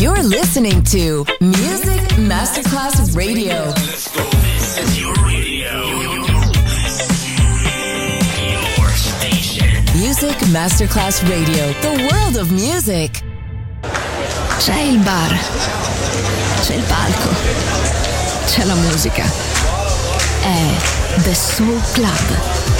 You're listening to Music Masterclass Radio. This is your radio. Your station. Music Masterclass Radio. The world of music. C'è il bar, c'è il palco, c'è la musica. È The Soul Club.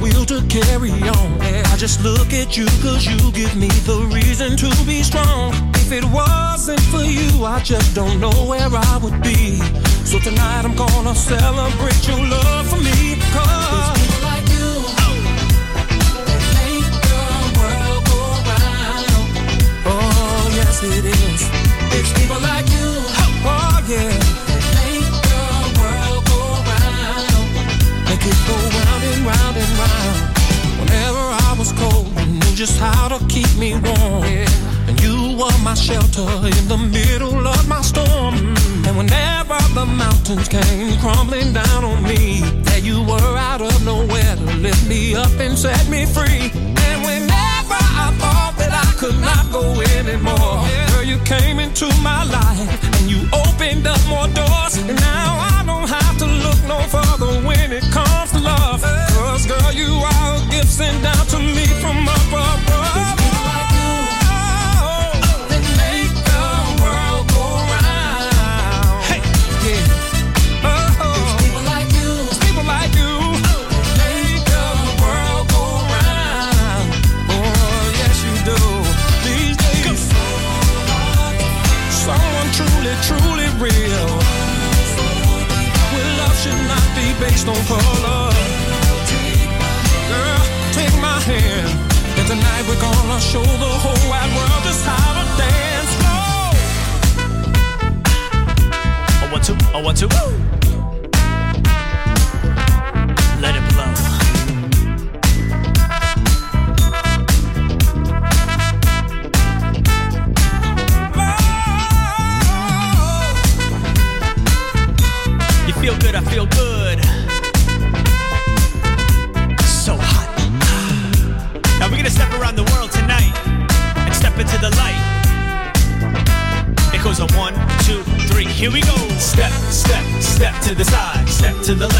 will to carry on. And I just look at you cause you give me the reason to be strong. If it wasn't for you, I just don't know where I would be. So tonight I'm gonna celebrate your love for me. Cause it's like you. Oh, yes it is. It's people like you. Oh, yeah. round and round and round. Whenever I was cold, you knew just how to keep me warm. And you were my shelter in the middle of my storm. And whenever the mountains came crumbling down on me, there you were out of nowhere to lift me up and set me free. don't pull up. Girl, take my hand. And tonight we're gonna show the whole wide world just how to dance. Go! Oh, what two? Oh, what two? Woo! To the left,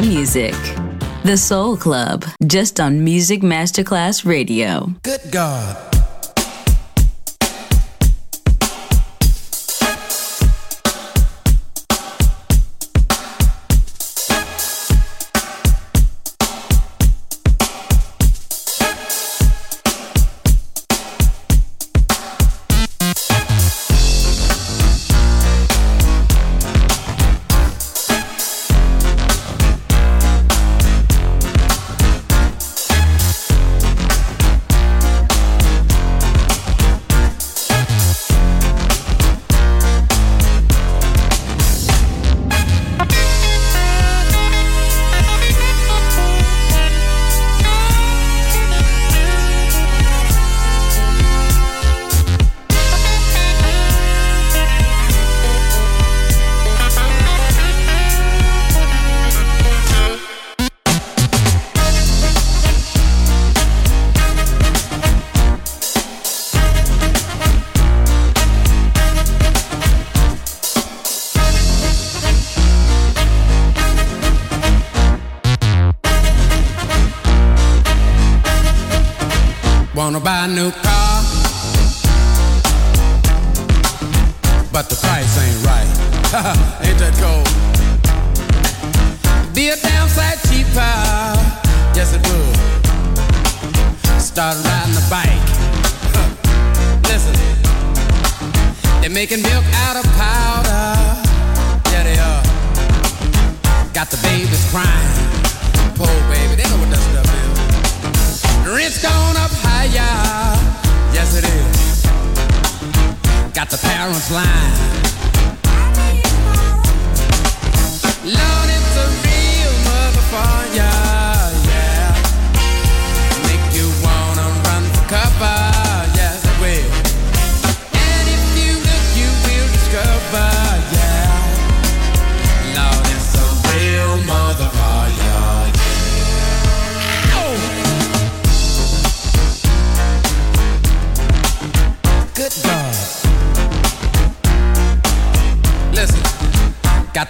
My music. The Soul Club, just on Music Masterclass Radio. Good God.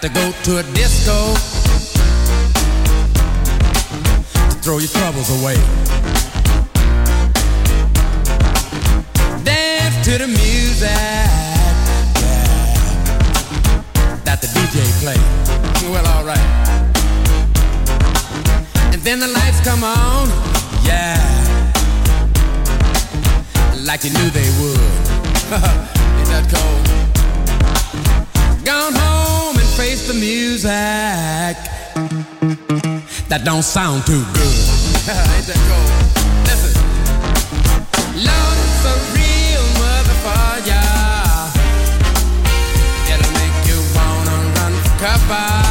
To go to a disco to throw your troubles away. Dance to the music, yeah, that the DJ play. Well, all right. And then the lights come on, yeah like you knew they would. Ain't that cold? Gone home face the music that don't sound too good. Ain't that cold? Listen, Lord, it's a real motherfucker. It'll make you wanna run for cover,